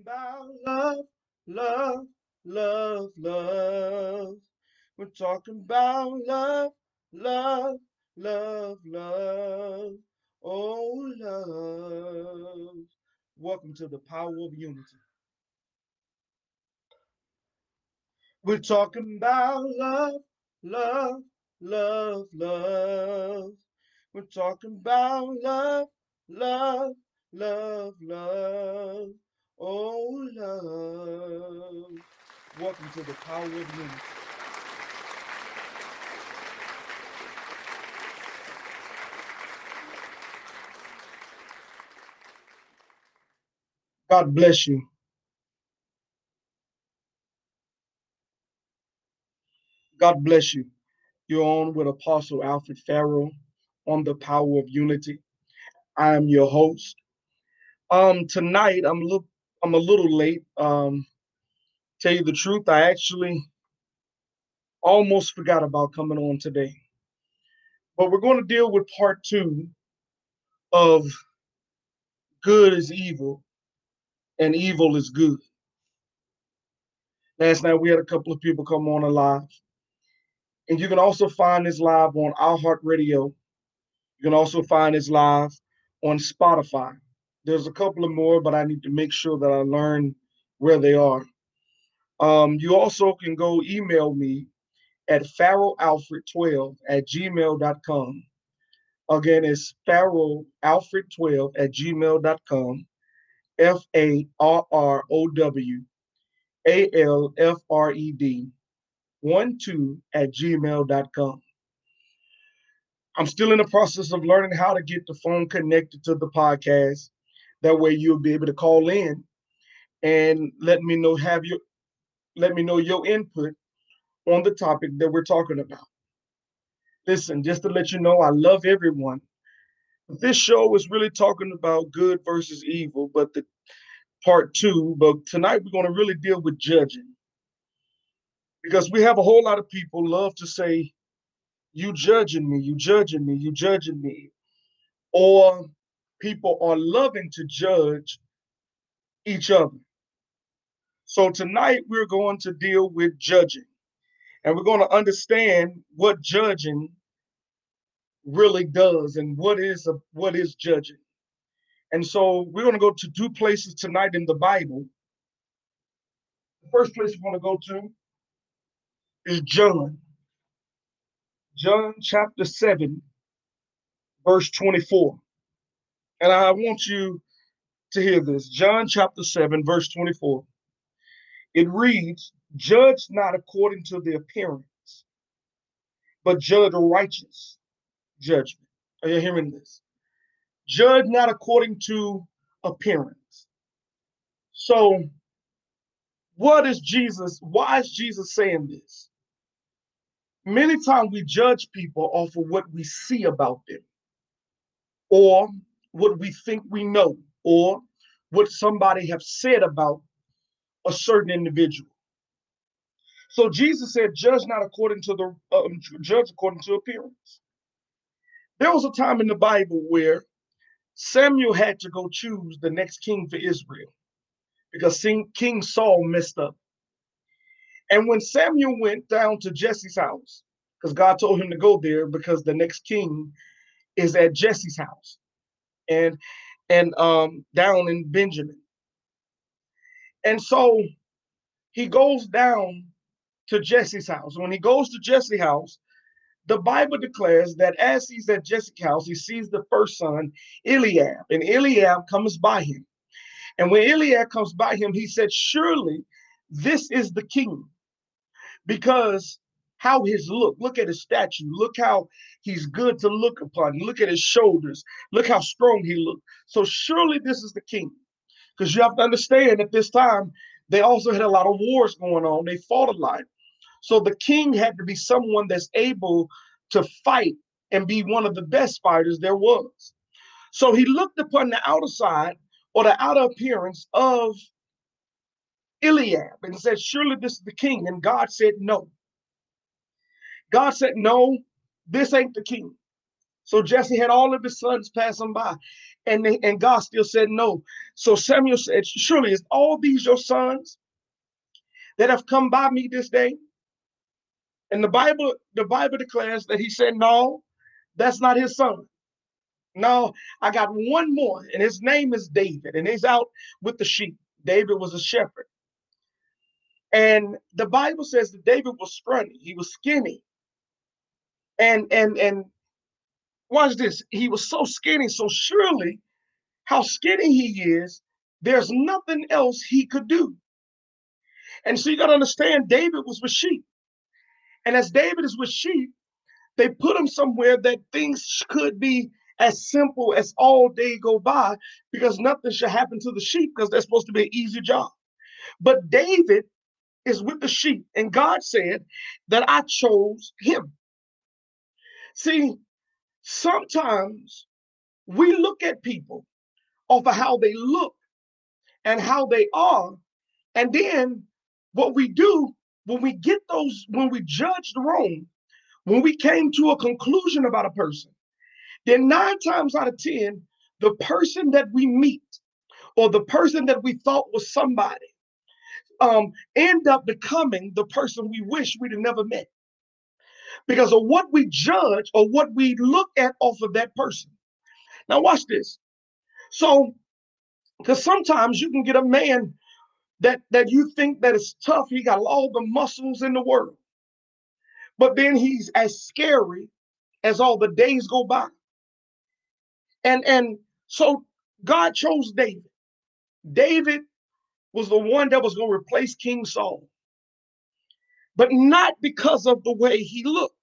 about love, love, love, love. We're talking about love, love, love, love. Oh, love. Welcome to the power of unity. We're talking about love, love, love, love. We're talking about love, love, love, love. Oh, love. Welcome to the power of unity. God bless you. God bless you. You're on with Apostle Alfred Farrow on the power of unity. I am your host. Um, tonight I'm look I'm a little late. Um, tell you the truth, I actually almost forgot about coming on today. But we're going to deal with part two of good is evil and evil is good. Last night we had a couple of people come on live. And you can also find this live on iHeartRadio. You can also find this live on Spotify. There's a couple of more, but I need to make sure that I learn where they are. Um, you also can go email me at farrowalfred12 at gmail.com. Again, it's farrowalfred12 at gmail.com. F A R R O W A L F R E D 1 2 at gmail.com. I'm still in the process of learning how to get the phone connected to the podcast. That way you'll be able to call in and let me know have your let me know your input on the topic that we're talking about. Listen, just to let you know, I love everyone. This show is really talking about good versus evil, but the part two, but tonight we're going to really deal with judging. Because we have a whole lot of people love to say, you judging me, you judging me, you judging me. Or people are loving to judge each other. So tonight we're going to deal with judging. And we're going to understand what judging really does and what is a, what is judging. And so we're going to go to two places tonight in the Bible. The first place we're going to go to is John. John chapter 7, verse 24. And I want you to hear this. John chapter 7, verse 24. It reads, Judge not according to the appearance, but judge righteous judgment. Are you hearing this? Judge not according to appearance. So, what is Jesus? Why is Jesus saying this? Many times we judge people off of what we see about them, or what we think we know, or what somebody have said about a certain individual. So Jesus said, "Judge not according to the um, judge according to appearance." There was a time in the Bible where Samuel had to go choose the next king for Israel because King Saul messed up. And when Samuel went down to Jesse's house, because God told him to go there because the next king is at Jesse's house and and um down in Benjamin. And so he goes down to Jesse's house. When he goes to Jesse's house, the Bible declares that as he's at Jesse's house, he sees the first son, Eliab, and Eliab comes by him. And when Eliab comes by him, he said, Surely this is the king. Because how his look, look at his statue, look how he's good to look upon, look at his shoulders, look how strong he looked. So surely this is the king. Because you have to understand at this time, they also had a lot of wars going on. They fought a lot. So the king had to be someone that's able to fight and be one of the best fighters there was. So he looked upon the outer side or the outer appearance of Eliab and said, Surely this is the king. And God said, No. God said, No, this ain't the king. So Jesse had all of his sons pass him by. And, they, and God still said no. So Samuel said, Surely is all these your sons that have come by me this day? And the Bible, the Bible declares that he said, No, that's not his son. No, I got one more, and his name is David, and he's out with the sheep. David was a shepherd. And the Bible says that David was scrawny, he was skinny. And and and watch this, he was so skinny, so surely how skinny he is, there's nothing else he could do. And so you got to understand, David was with sheep. And as David is with sheep, they put him somewhere that things could be as simple as all day go by because nothing should happen to the sheep because they're supposed to be an easy job. But David is with the sheep, and God said that I chose him. See, sometimes we look at people of how they look and how they are, and then what we do when we get those, when we judged wrong, when we came to a conclusion about a person, then nine times out of 10, the person that we meet or the person that we thought was somebody um, end up becoming the person we wish we'd have never met because of what we judge or what we look at off of that person. Now, watch this. So, because sometimes you can get a man that that you think that is tough. He got all the muscles in the world, but then he's as scary as all the days go by. And and so God chose David. David was the one that was going to replace King Saul, but not because of the way he looked,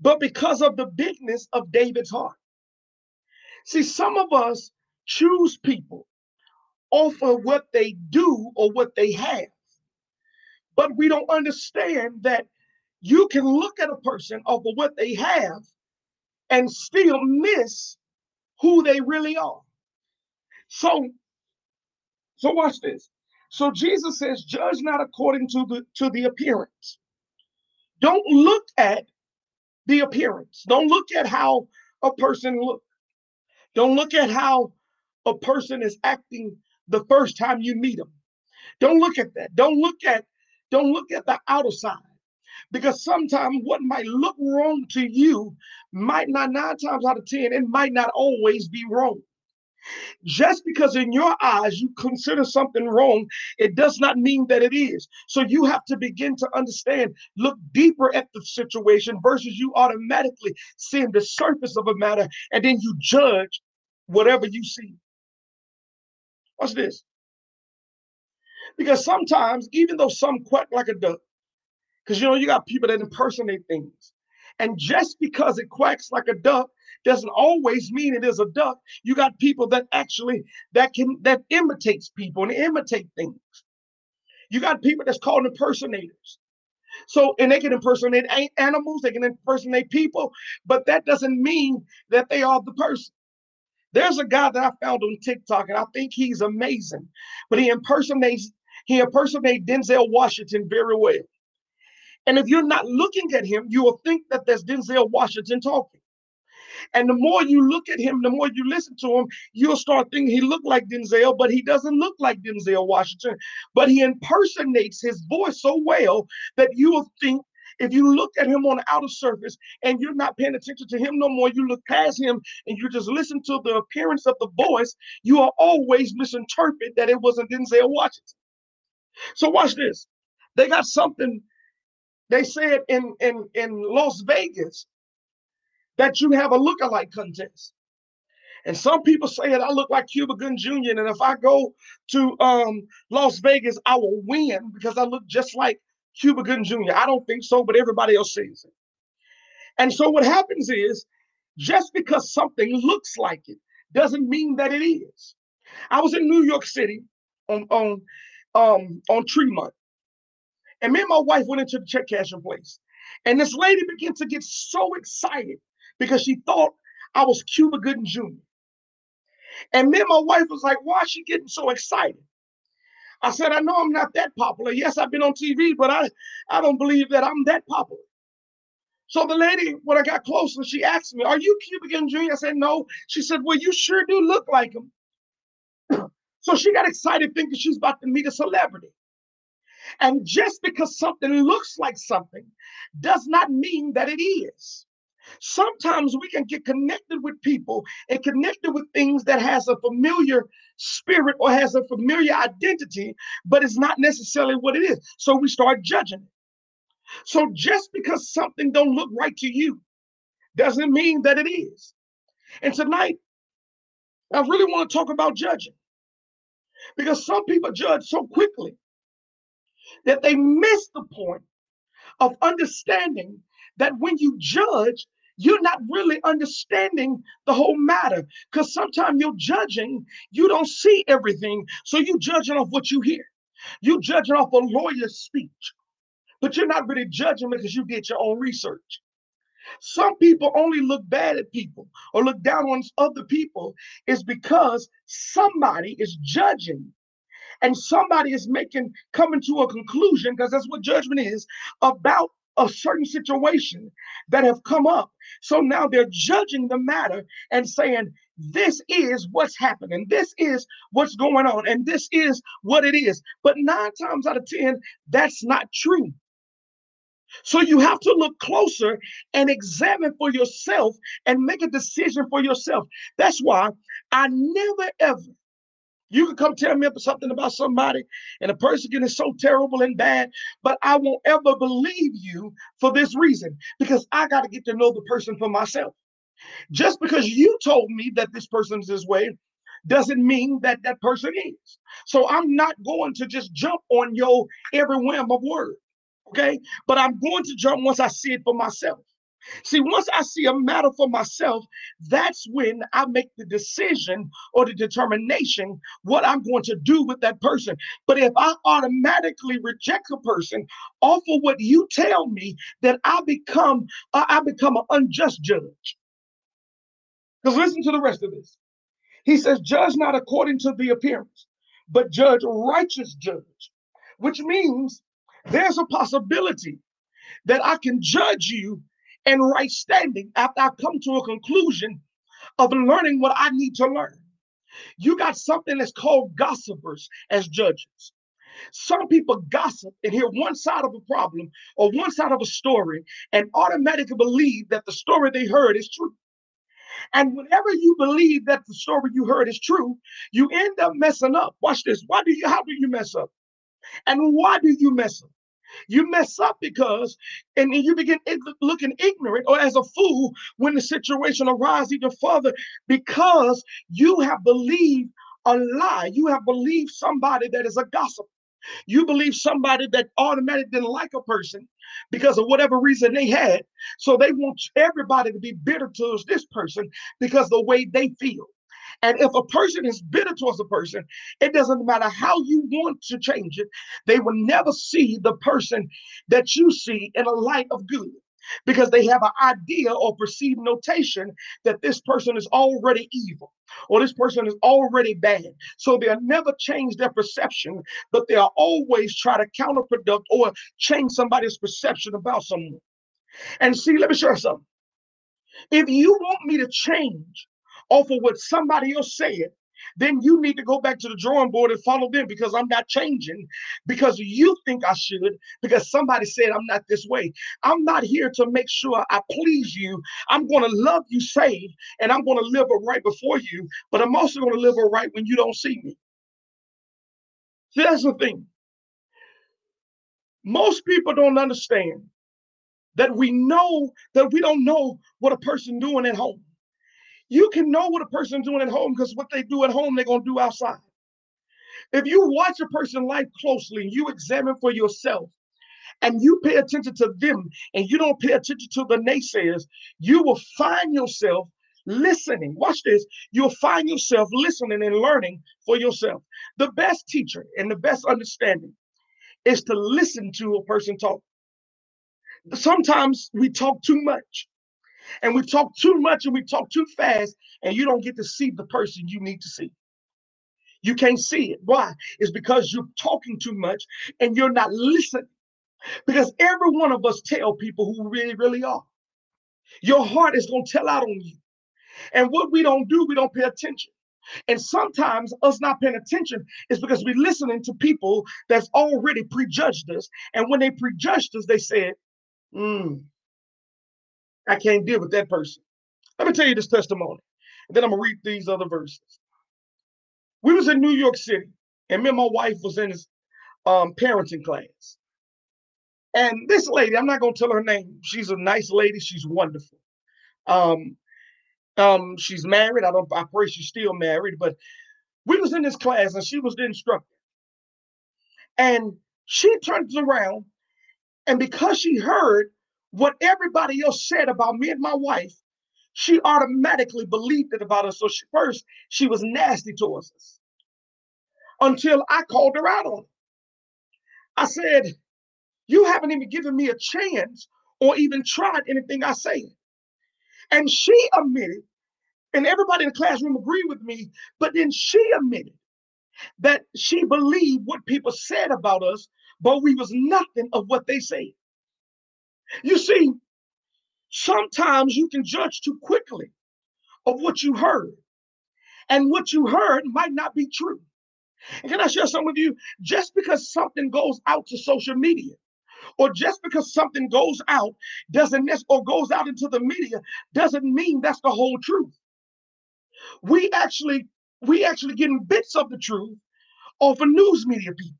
but because of the bigness of David's heart. See, some of us choose people off of what they do or what they have. But we don't understand that you can look at a person off of what they have and still miss who they really are. So, so watch this. So Jesus says, judge not according to the to the appearance. Don't look at the appearance. Don't look at how a person looks. Don't look at how a person is acting the first time you meet them. Don't look at that. Don't look at don't look at the outer side. Because sometimes what might look wrong to you might not nine times out of ten, it might not always be wrong. Just because in your eyes you consider something wrong, it does not mean that it is. So you have to begin to understand, look deeper at the situation versus you automatically seeing the surface of a matter and then you judge whatever you see. Watch this. Because sometimes, even though some quack like a duck, because you know you got people that impersonate things, and just because it quacks like a duck doesn't always mean it is a duck. You got people that actually that can that imitates people and imitate things. You got people that's called impersonators. So, and they can impersonate animals, they can impersonate people, but that doesn't mean that they are the person. There's a guy that I found on TikTok, and I think he's amazing. But he impersonates he impersonates Denzel Washington very well. And if you're not looking at him, you will think that there's Denzel Washington talking. And the more you look at him, the more you listen to him, you'll start thinking he looked like Denzel, but he doesn't look like Denzel Washington. But he impersonates his voice so well that you will think if you look at him on the outer surface and you're not paying attention to him no more, you look past him and you just listen to the appearance of the voice, you are always misinterpret that it wasn't Denzel Washington. So watch this. They got something they said in in in Las Vegas that you have a look-alike contest. And some people say that I look like Cuba Gooding Jr. And if I go to um, Las Vegas, I will win because I look just like Cuba Gooding Jr. I don't think so, but everybody else says it. And so what happens is just because something looks like it doesn't mean that it is. I was in New York City on on um on Tremont. And me and my wife went into the check cashing place. And this lady began to get so excited because she thought I was Cuba Gooding Jr. And me and my wife was like, why is she getting so excited? I said, I know I'm not that popular. Yes, I've been on TV, but I, I don't believe that I'm that popular. So the lady, when I got closer, she asked me, Are you Cuba Gooding Jr.? I said, No. She said, Well, you sure do look like him. so she got excited thinking she's about to meet a celebrity. And just because something looks like something does not mean that it is. Sometimes we can get connected with people and connected with things that has a familiar spirit or has a familiar identity, but it's not necessarily what it is. So we start judging. So just because something don't look right to you doesn't mean that it is. And tonight, I really want to talk about judging because some people judge so quickly that they miss the point of understanding that when you judge, you're not really understanding the whole matter because sometimes you're judging, you don't see everything. So you're judging off what you hear. You judging off a lawyer's speech, but you're not really judging because you did your own research. Some people only look bad at people or look down on other people is because somebody is judging and somebody is making coming to a conclusion because that's what judgment is about a certain situation that have come up. So now they're judging the matter and saying, this is what's happening. This is what's going on. And this is what it is. But nine times out of 10, that's not true. So you have to look closer and examine for yourself and make a decision for yourself. That's why I never ever you can come tell me something about somebody, and the person is so terrible and bad, but I won't ever believe you for this reason because I got to get to know the person for myself. Just because you told me that this person's this way doesn't mean that that person is. So I'm not going to just jump on your every whim of word. Okay. But I'm going to jump once I see it for myself. See, once I see a matter for myself, that's when I make the decision or the determination what I'm going to do with that person. But if I automatically reject a person off of what you tell me, that I become uh, I become an unjust judge. Because listen to the rest of this. He says, "Judge not according to the appearance, but judge righteous judge," which means there's a possibility that I can judge you and right standing after I come to a conclusion of learning what I need to learn. You got something that's called gossipers as judges. Some people gossip and hear one side of a problem or one side of a story and automatically believe that the story they heard is true. And whenever you believe that the story you heard is true, you end up messing up. Watch this. Why do you how do you mess up? And why do you mess up? You mess up because, and you begin looking ignorant or as a fool when the situation arises even further because you have believed a lie. You have believed somebody that is a gossip. You believe somebody that automatically didn't like a person because of whatever reason they had. So they want everybody to be bitter towards this person because the way they feel. And if a person is bitter towards a person, it doesn't matter how you want to change it, they will never see the person that you see in a light of good because they have an idea or perceived notation that this person is already evil or this person is already bad. So they'll never change their perception, but they'll always try to counterproduct or change somebody's perception about someone. And see, let me show you something. If you want me to change off of what somebody else said, then you need to go back to the drawing board and follow them because I'm not changing because you think I should, because somebody said I'm not this way. I'm not here to make sure I please you. I'm going to love you saved and I'm going to live a right before you, but I'm also going to live a right when you don't see me. See, that's the thing. Most people don't understand that we know that we don't know what a person doing at home. You can know what a person's doing at home because what they do at home, they're going to do outside. If you watch a person's life closely and you examine for yourself, and you pay attention to them and you don't pay attention to the naysayers, you will find yourself listening. Watch this. You'll find yourself listening and learning for yourself. The best teacher and the best understanding is to listen to a person talk. Sometimes we talk too much. And we talk too much and we talk too fast, and you don't get to see the person you need to see. You can't see it. Why? It's because you're talking too much and you're not listening. Because every one of us tell people who really, really are. Your heart is going to tell out on you. And what we don't do, we don't pay attention. And sometimes us not paying attention is because we're listening to people that's already prejudged us. And when they prejudged us, they said, hmm, I can't deal with that person. Let me tell you this testimony. And then I'm gonna read these other verses. We was in New York City, and me and my wife was in this um, parenting class. And this lady, I'm not gonna tell her name. She's a nice lady. She's wonderful. Um, um, she's married. I don't. I pray she's still married. But we was in this class, and she was the instructor. And she turns around, and because she heard what everybody else said about me and my wife, she automatically believed it about us. So she, first, she was nasty towards us until I called her out on it. I said, You haven't even given me a chance or even tried anything I say. And she admitted, and everybody in the classroom agreed with me, but then she admitted that she believed what people said about us, but we was nothing of what they said. You see, sometimes you can judge too quickly of what you heard. And what you heard might not be true. And can I share some with you? Just because something goes out to social media, or just because something goes out doesn't or goes out into the media doesn't mean that's the whole truth. We actually we actually getting bits of the truth off of news media people.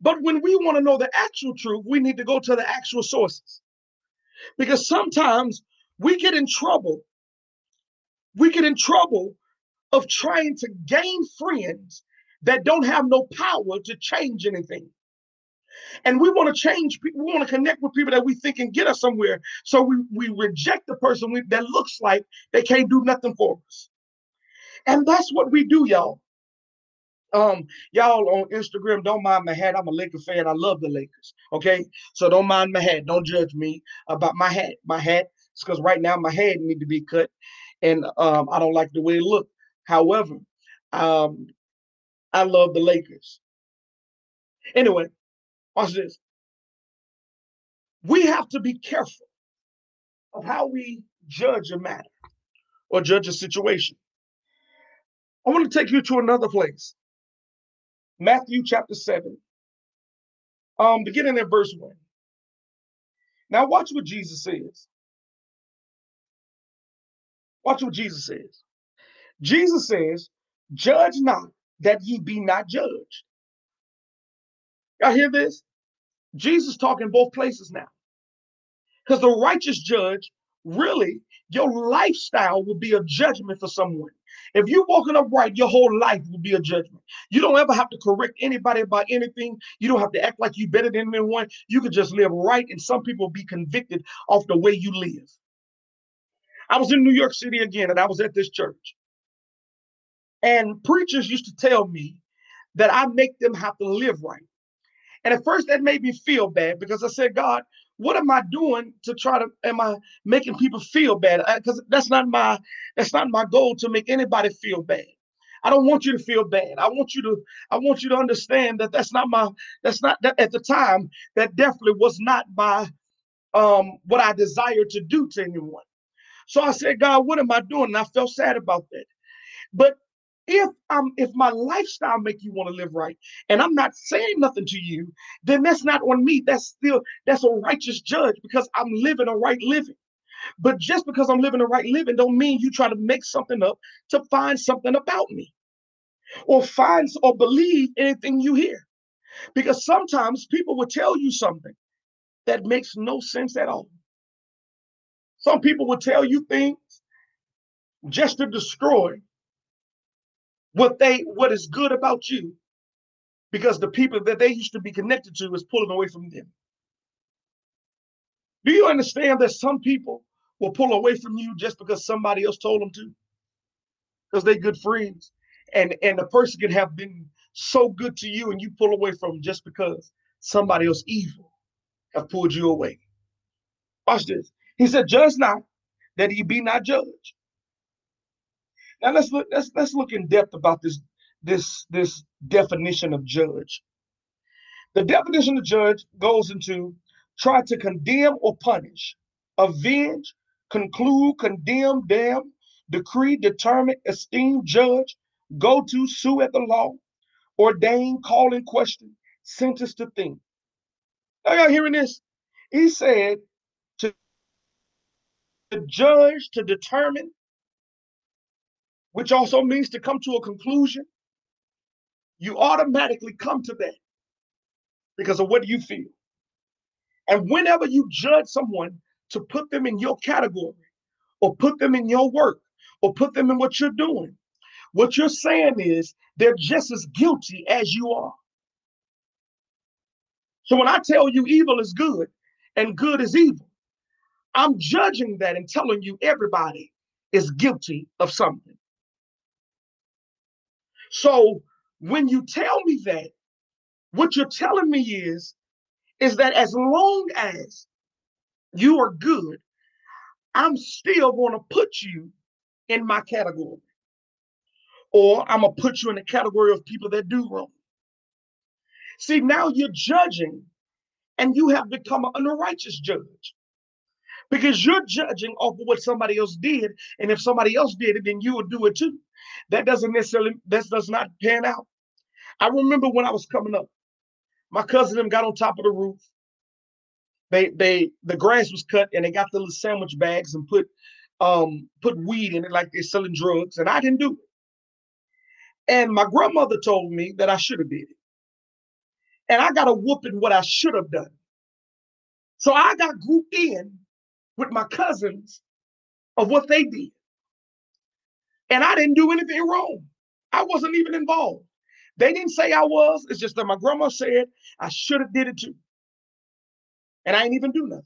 But when we want to know the actual truth, we need to go to the actual sources. Because sometimes we get in trouble. We get in trouble of trying to gain friends that don't have no power to change anything. And we want to change people, we want to connect with people that we think can get us somewhere. So we, we reject the person we, that looks like they can't do nothing for us. And that's what we do, y'all. Um, y'all on Instagram, don't mind my hat. I'm a Laker fan. I love the Lakers. Okay. So don't mind my hat. Don't judge me about my hat. My hat is because right now my head need to be cut. And um, I don't like the way it look. However, um, I love the Lakers. Anyway, watch this. We have to be careful of how we judge a matter or judge a situation. I want to take you to another place. Matthew chapter 7, um, beginning at verse 1. Now, watch what Jesus says. Watch what Jesus says. Jesus says, Judge not that ye be not judged. Y'all hear this? Jesus talking both places now. Because the righteous judge, really, your lifestyle will be a judgment for someone. If you're walking upright, your whole life will be a judgment. You don't ever have to correct anybody about anything. You don't have to act like you're better than anyone. You can just live right, and some people be convicted off the way you live. I was in New York City again, and I was at this church. And preachers used to tell me that I make them have to live right. And at first, that made me feel bad because I said, God, what am I doing to try to am I making people feel bad? Because that's not my that's not my goal to make anybody feel bad. I don't want you to feel bad. I want you to I want you to understand that that's not my that's not that at the time that definitely was not my um what I desired to do to anyone. So I said, God, what am I doing? And I felt sad about that. But if I'm if my lifestyle make you want to live right and i'm not saying nothing to you then that's not on me. That's still that's a righteous judge because i'm living a right living. But just because i'm living a right living don't mean you try to make something up to find something about me or find or believe anything you hear. Because sometimes people will tell you something that makes no sense at all. Some people will tell you things just to destroy what they what is good about you because the people that they used to be connected to is pulling away from them. Do you understand that some people will pull away from you just because somebody else told them to? Because they're good friends. And and the person can have been so good to you and you pull away from just because somebody else evil have pulled you away. Watch this. He said, Judge not that ye be not judged. Now let's look let's let's look in depth about this this this definition of judge. The definition of judge goes into try to condemn or punish, avenge, conclude, condemn, damn, decree, determine, esteem, judge, go to, sue at the law, ordain, call in question, sentence to think. Are y'all hearing this? He said to, to judge, to determine, which also means to come to a conclusion. You automatically come to that because of what you feel. And whenever you judge someone to put them in your category or put them in your work or put them in what you're doing, what you're saying is they're just as guilty as you are. So when I tell you evil is good and good is evil, I'm judging that and telling you everybody is guilty of something. So when you tell me that, what you're telling me is, is that as long as you are good, I'm still going to put you in my category. Or I'm going to put you in the category of people that do wrong. See, now you're judging and you have become an unrighteous judge because you're judging off of what somebody else did. And if somebody else did it, then you would do it too. That doesn't necessarily, that does not pan out. I remember when I was coming up, my cousin them got on top of the roof. They they the grass was cut and they got the little sandwich bags and put um put weed in it like they're selling drugs, and I didn't do it. And my grandmother told me that I should have did it. And I got a whooping what I should have done. So I got grouped in with my cousins of what they did. And I didn't do anything wrong. I wasn't even involved. They didn't say I was. It's just that my grandma said I should have did it too. And I ain't even do nothing.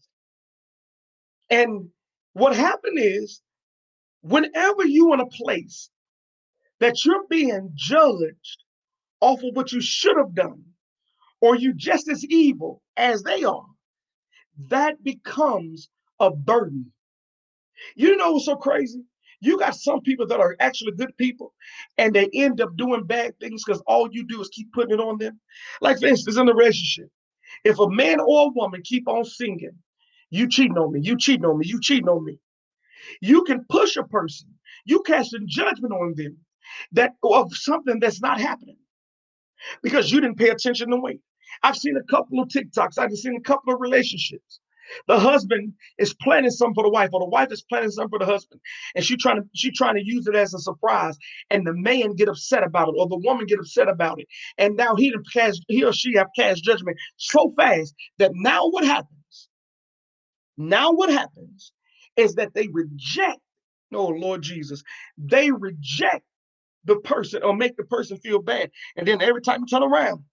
And what happened is whenever you in a place that you're being judged off of what you should have done, or you just as evil as they are, that becomes a burden. You know what's so crazy? You got some people that are actually good people and they end up doing bad things because all you do is keep putting it on them. Like, for instance, in a relationship, if a man or a woman keep on singing, you cheating on me, you cheating on me, you cheating on me, you can push a person, you casting judgment on them that of something that's not happening because you didn't pay attention to wait. I've seen a couple of TikToks, I've seen a couple of relationships the husband is planning something for the wife, or the wife is planning something for the husband, and she trying to she trying to use it as a surprise, and the man get upset about it, or the woman get upset about it, and now he cast he or she have cast judgment so fast that now what happens? Now what happens is that they reject. Oh Lord Jesus, they reject the person or make the person feel bad, and then every time you turn around,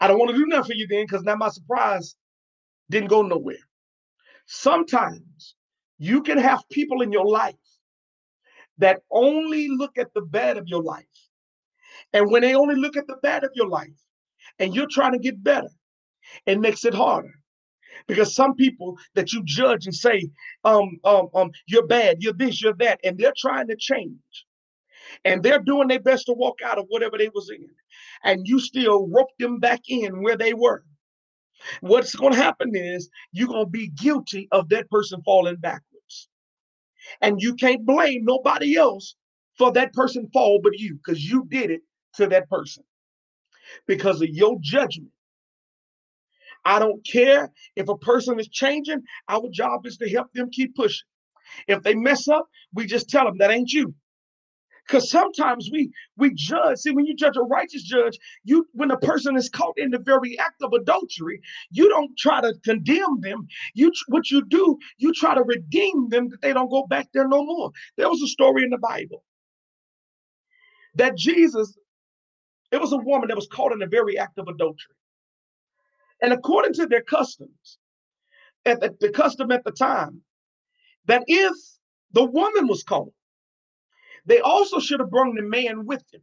I don't want to do nothing for you then because now my surprise didn't go nowhere. Sometimes you can have people in your life that only look at the bad of your life. And when they only look at the bad of your life and you're trying to get better, it makes it harder. Because some people that you judge and say, um, um, um, you're bad, you're this, you're that, and they're trying to change. And they're doing their best to walk out of whatever they was in. And you still rope them back in where they were. What's going to happen is you're going to be guilty of that person falling backwards. And you can't blame nobody else for that person fall but you because you did it to that person because of your judgment. I don't care if a person is changing, our job is to help them keep pushing. If they mess up, we just tell them that ain't you. Because sometimes we we judge. See, when you judge a righteous judge, you when a person is caught in the very act of adultery, you don't try to condemn them. You what you do, you try to redeem them that they don't go back there no more. There was a story in the Bible that Jesus, it was a woman that was caught in the very act of adultery. And according to their customs, at the, the custom at the time, that if the woman was caught they also should have brought the man with them.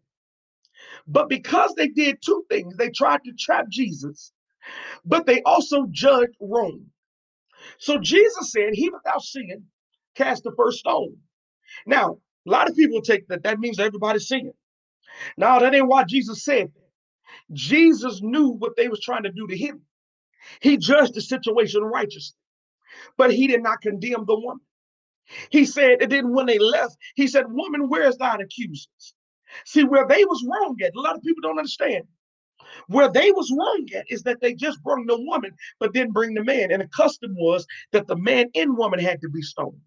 But because they did two things, they tried to trap Jesus, but they also judged wrong. So Jesus said, He without sin cast the first stone. Now, a lot of people take that, that means everybody's sinning. Now, that ain't why Jesus said that. Jesus knew what they was trying to do to him. He judged the situation righteously, but he did not condemn the woman. He said, and then when they left, he said, Woman, where's thine accusers? See, where they was wrong at, a lot of people don't understand. Where they was wrong at is that they just brought the woman, but didn't bring the man. And the custom was that the man and woman had to be stoned.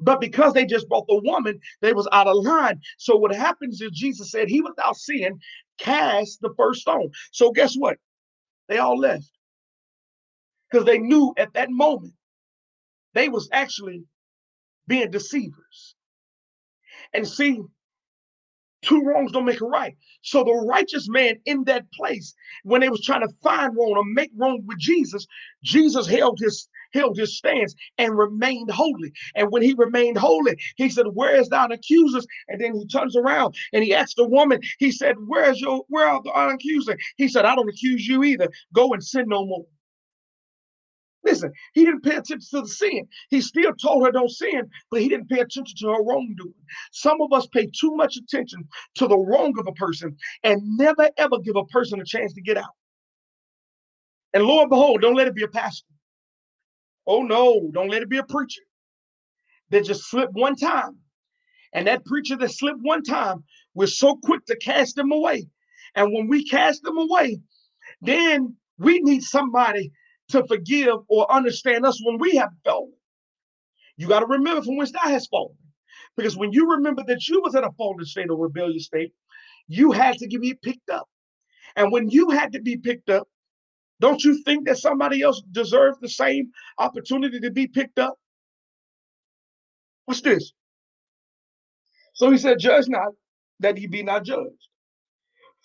But because they just brought the woman, they was out of line. So what happens is Jesus said, He without sin cast the first stone. So guess what? They all left. Because they knew at that moment they was actually being deceivers. And see, two wrongs don't make a right. So the righteous man in that place, when they was trying to find wrong or make wrong with Jesus, Jesus held his held his stance and remained holy. And when he remained holy, he said, Where is thine accusers? And then he turns around and he asked the woman, he said, Where's your where are the accusers? He said, I don't accuse you either. Go and sin no more. Listen, he didn't pay attention to the sin. He still told her don't sin, but he didn't pay attention to her wrongdoing. Some of us pay too much attention to the wrong of a person and never ever give a person a chance to get out. And lo and behold, don't let it be a pastor. Oh no, don't let it be a preacher that just slipped one time. And that preacher that slipped one time, we're so quick to cast them away. And when we cast them away, then we need somebody to forgive or understand us when we have fallen. You got to remember from whence thou has fallen. Because when you remember that you was in a fallen state or rebellious state, you had to be picked up. And when you had to be picked up, don't you think that somebody else deserves the same opportunity to be picked up? What's this? So he said, Judge not, that ye be not judged.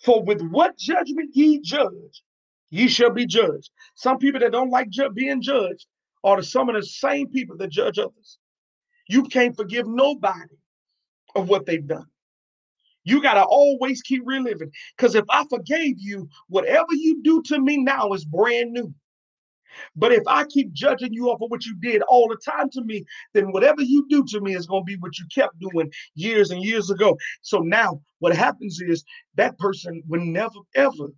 For with what judgment ye judge, ye shall be judged. Some people that don't like ju- being judged are some of the same people that judge others. You can't forgive nobody of what they've done. You got to always keep reliving. Because if I forgave you, whatever you do to me now is brand new. But if I keep judging you off of what you did all the time to me, then whatever you do to me is going to be what you kept doing years and years ago. So now what happens is that person will never, ever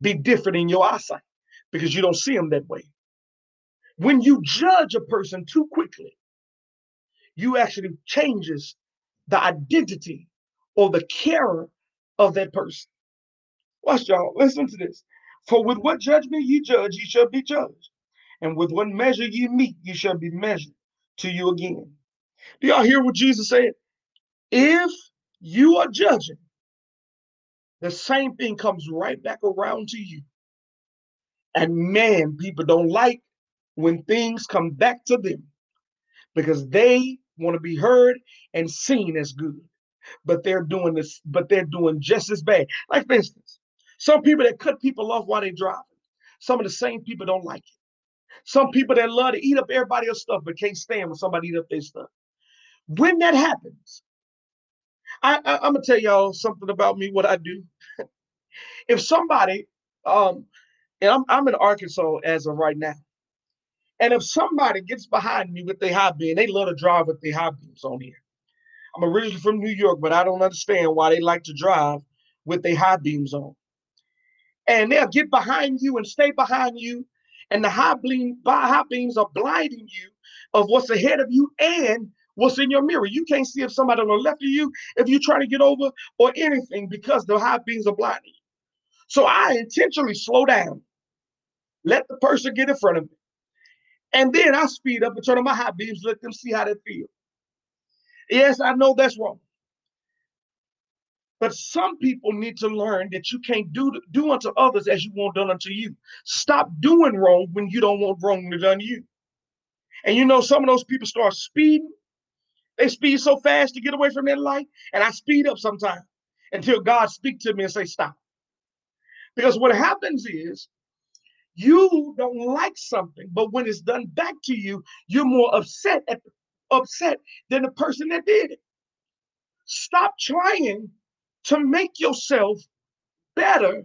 be different in your eyesight because you don't see them that way. When you judge a person too quickly, you actually changes the identity or the carer of that person. Watch y'all, listen to this. For with what judgment ye judge, ye shall be judged. And with what measure ye meet, ye shall be measured to you again. Do y'all hear what Jesus said? If you are judging, the same thing comes right back around to you. And man, people don't like when things come back to them because they want to be heard and seen as good but they're doing this, but they're doing just as bad. Like for instance, some people that cut people off while they're driving. Some of the same people don't like it. Some people that love to eat up everybody else's stuff but can't stand when somebody eat up their stuff. When that happens, I, I, am gonna tell y'all something about me. What I do. if somebody, um, and I'm I'm in Arkansas as of right now, and if somebody gets behind me with their high beam, they love to drive with their high beams on here. I'm originally from New York, but I don't understand why they like to drive with their high beams on. And they'll get behind you and stay behind you, and the high beam high beams are blinding you of what's ahead of you and what's in your mirror. You can't see if somebody on the left of you, if you're trying to get over or anything because the high beams are blinding you. So I intentionally slow down, let the person get in front of me. And then I speed up and turn on my high beams, let them see how they feel. Yes, I know that's wrong. But some people need to learn that you can't do do unto others as you want done unto you. Stop doing wrong when you don't want wrong done to you. And you know, some of those people start speeding. They speed so fast to get away from that light, and I speed up sometimes until God speak to me and say stop. Because what happens is you don't like something, but when it's done back to you, you're more upset at upset than the person that did it. Stop trying to make yourself better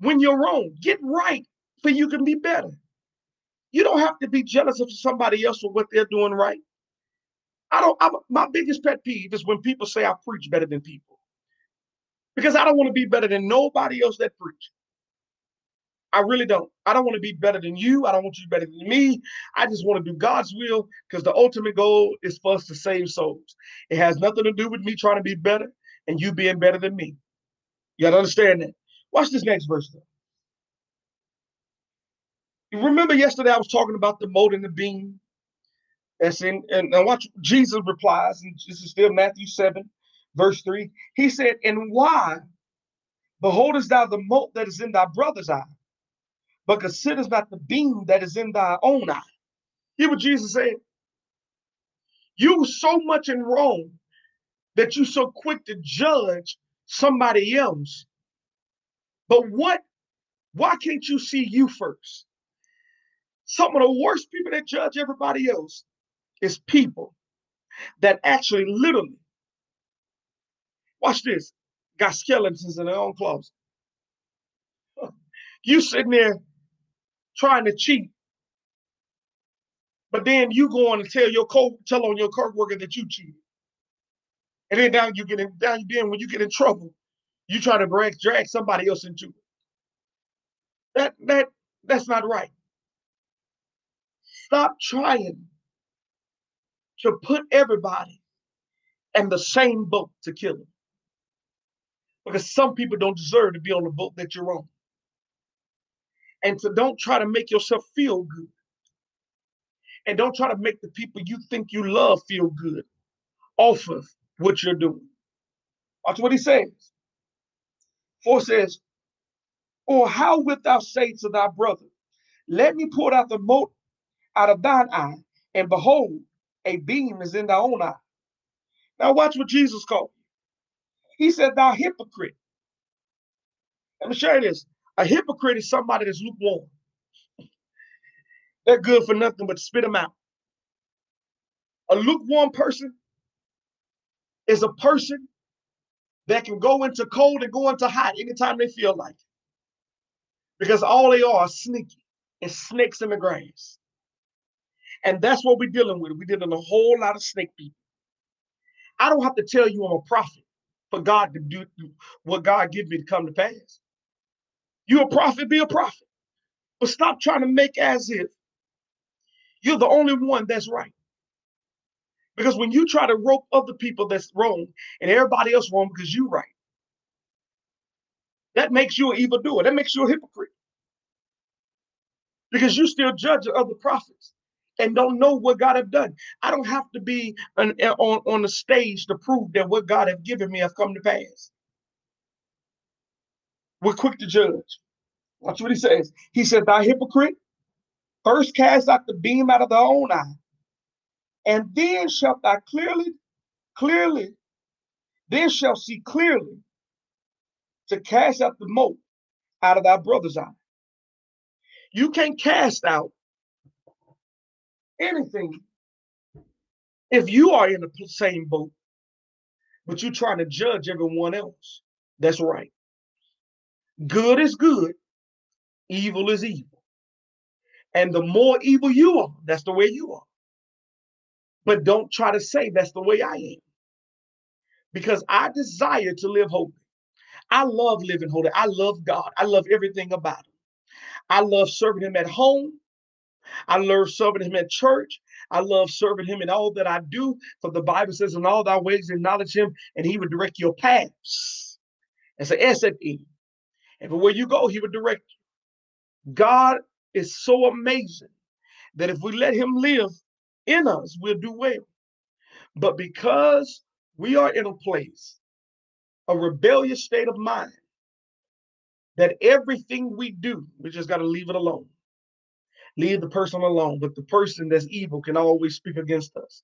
when you're wrong. Get right so you can be better. You don't have to be jealous of somebody else for what they're doing right. I don't. I'm, my biggest pet peeve is when people say I preach better than people, because I don't want to be better than nobody else that preach. I really don't. I don't want to be better than you. I don't want you better than me. I just want to do God's will because the ultimate goal is for us to save souls. It has nothing to do with me trying to be better and you being better than me. You got to understand that. Watch this next verse though. Remember yesterday I was talking about the mold and the beam? And, and watch Jesus replies, and this is still Matthew 7, verse 3. He said, And why beholdest thou the mote that is in thy brother's eye, but considers not the beam that is in thy own eye? Hear what Jesus said. You so much in Rome that you so quick to judge somebody else. But what, why can't you see you first? Some of the worst people that judge everybody else is people that actually literally, watch this, got skeletons in their own closet. You sitting there trying to cheat, but then you go on and tell your co tell on your co-worker that you cheated. And then now you get in down then when you get in trouble, you try to drag drag somebody else into it. That that that's not right. Stop trying to put everybody in the same boat to kill them. Because some people don't deserve to be on the boat that you're on. And so don't try to make yourself feel good. And don't try to make the people you think you love feel good off of what you're doing. Watch what he says. Four says, Or how wilt thou say to thy brother, Let me pour out the mote out of thine eye, and behold, a beam is in thy own eye. Now watch what Jesus called. He said, Thou hypocrite. Let me show you this. A hypocrite is somebody that's lukewarm. They're good for nothing but spit them out. A lukewarm person is a person that can go into cold and go into hot anytime they feel like it. Because all they are is sneaky and snakes in the grass. And that's what we're dealing with. We're dealing with a whole lot of snake people. I don't have to tell you I'm a prophet for God to do what God gives me to come to pass. You a prophet, be a prophet. But stop trying to make as if you're the only one that's right. Because when you try to rope other people that's wrong and everybody else wrong because you're right, that makes you an evildoer. That makes you a hypocrite. Because you still judge other prophets and don't know what God have done. I don't have to be an, eh, on, on the stage to prove that what God have given me have come to pass. We're quick to judge. Watch what he says. He said, Thou hypocrite, first cast out the beam out of thy own eye, and then shalt thou clearly, clearly, then shalt see clearly to cast out the mote out of thy brother's eye. You can't cast out anything if you are in the same boat, but you're trying to judge everyone else. That's right. Good is good, evil is evil. And the more evil you are, that's the way you are. But don't try to say that's the way I am. Because I desire to live holy. I love living holy. I love God. I love everything about Him. I love serving Him at home. I love serving him at church. I love serving him in all that I do. For the Bible says, in all thy ways acknowledge him, and he would direct your paths. It's an S. And for where you go, he would direct you. God is so amazing that if we let him live in us, we'll do well. But because we are in a place, a rebellious state of mind, that everything we do, we just got to leave it alone leave the person alone. But the person that's evil can always speak against us.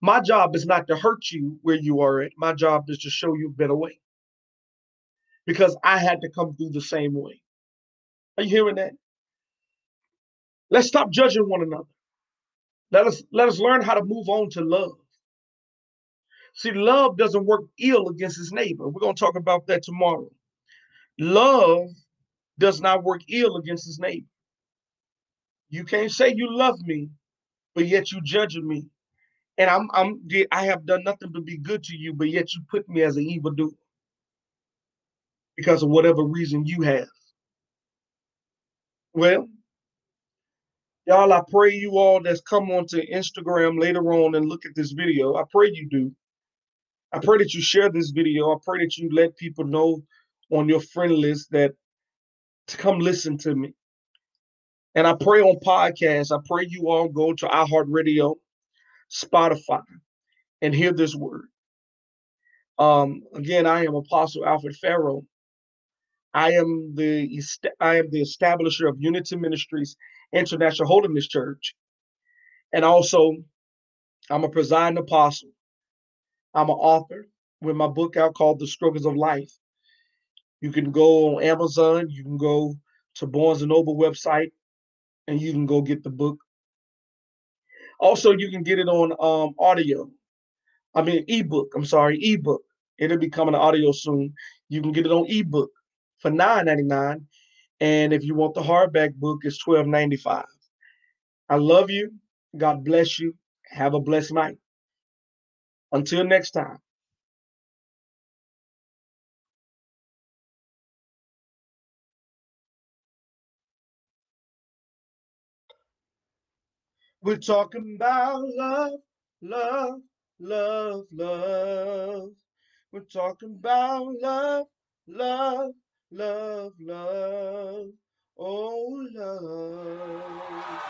My job is not to hurt you where you are at. My job is to show you a better way. Because I had to come through the same way. Are you hearing that? Let's stop judging one another. Let us let us learn how to move on to love. See, love doesn't work ill against his neighbor. We're going to talk about that tomorrow. Love does not work ill against his neighbor. You can't say you love me, but yet you judging me. And I'm I'm I have done nothing to be good to you, but yet you put me as an evil evildoer because of whatever reason you have. Well, y'all, I pray you all that's come onto Instagram later on and look at this video. I pray you do. I pray that you share this video. I pray that you let people know on your friend list that to come listen to me. And I pray on podcasts, I pray you all go to iHeartRadio, Spotify, and hear this word. Um, again, I am Apostle Alfred Farrow. I am the I am the establisher of Unity Ministries International Holiness Church, and also I'm a presiding apostle. I'm an author with my book out called The Struggles of Life. You can go on Amazon. You can go to Barnes and Noble website, and you can go get the book. Also, you can get it on um, audio. I mean, ebook. I'm sorry, ebook. It'll be coming to audio soon. You can get it on ebook for $9.99. And if you want the hardback book, it's $12.95. I love you. God bless you. Have a blessed night. Until next time. We're talking about love, love, love, love. We're talking about love, love, love, love. Oh, love.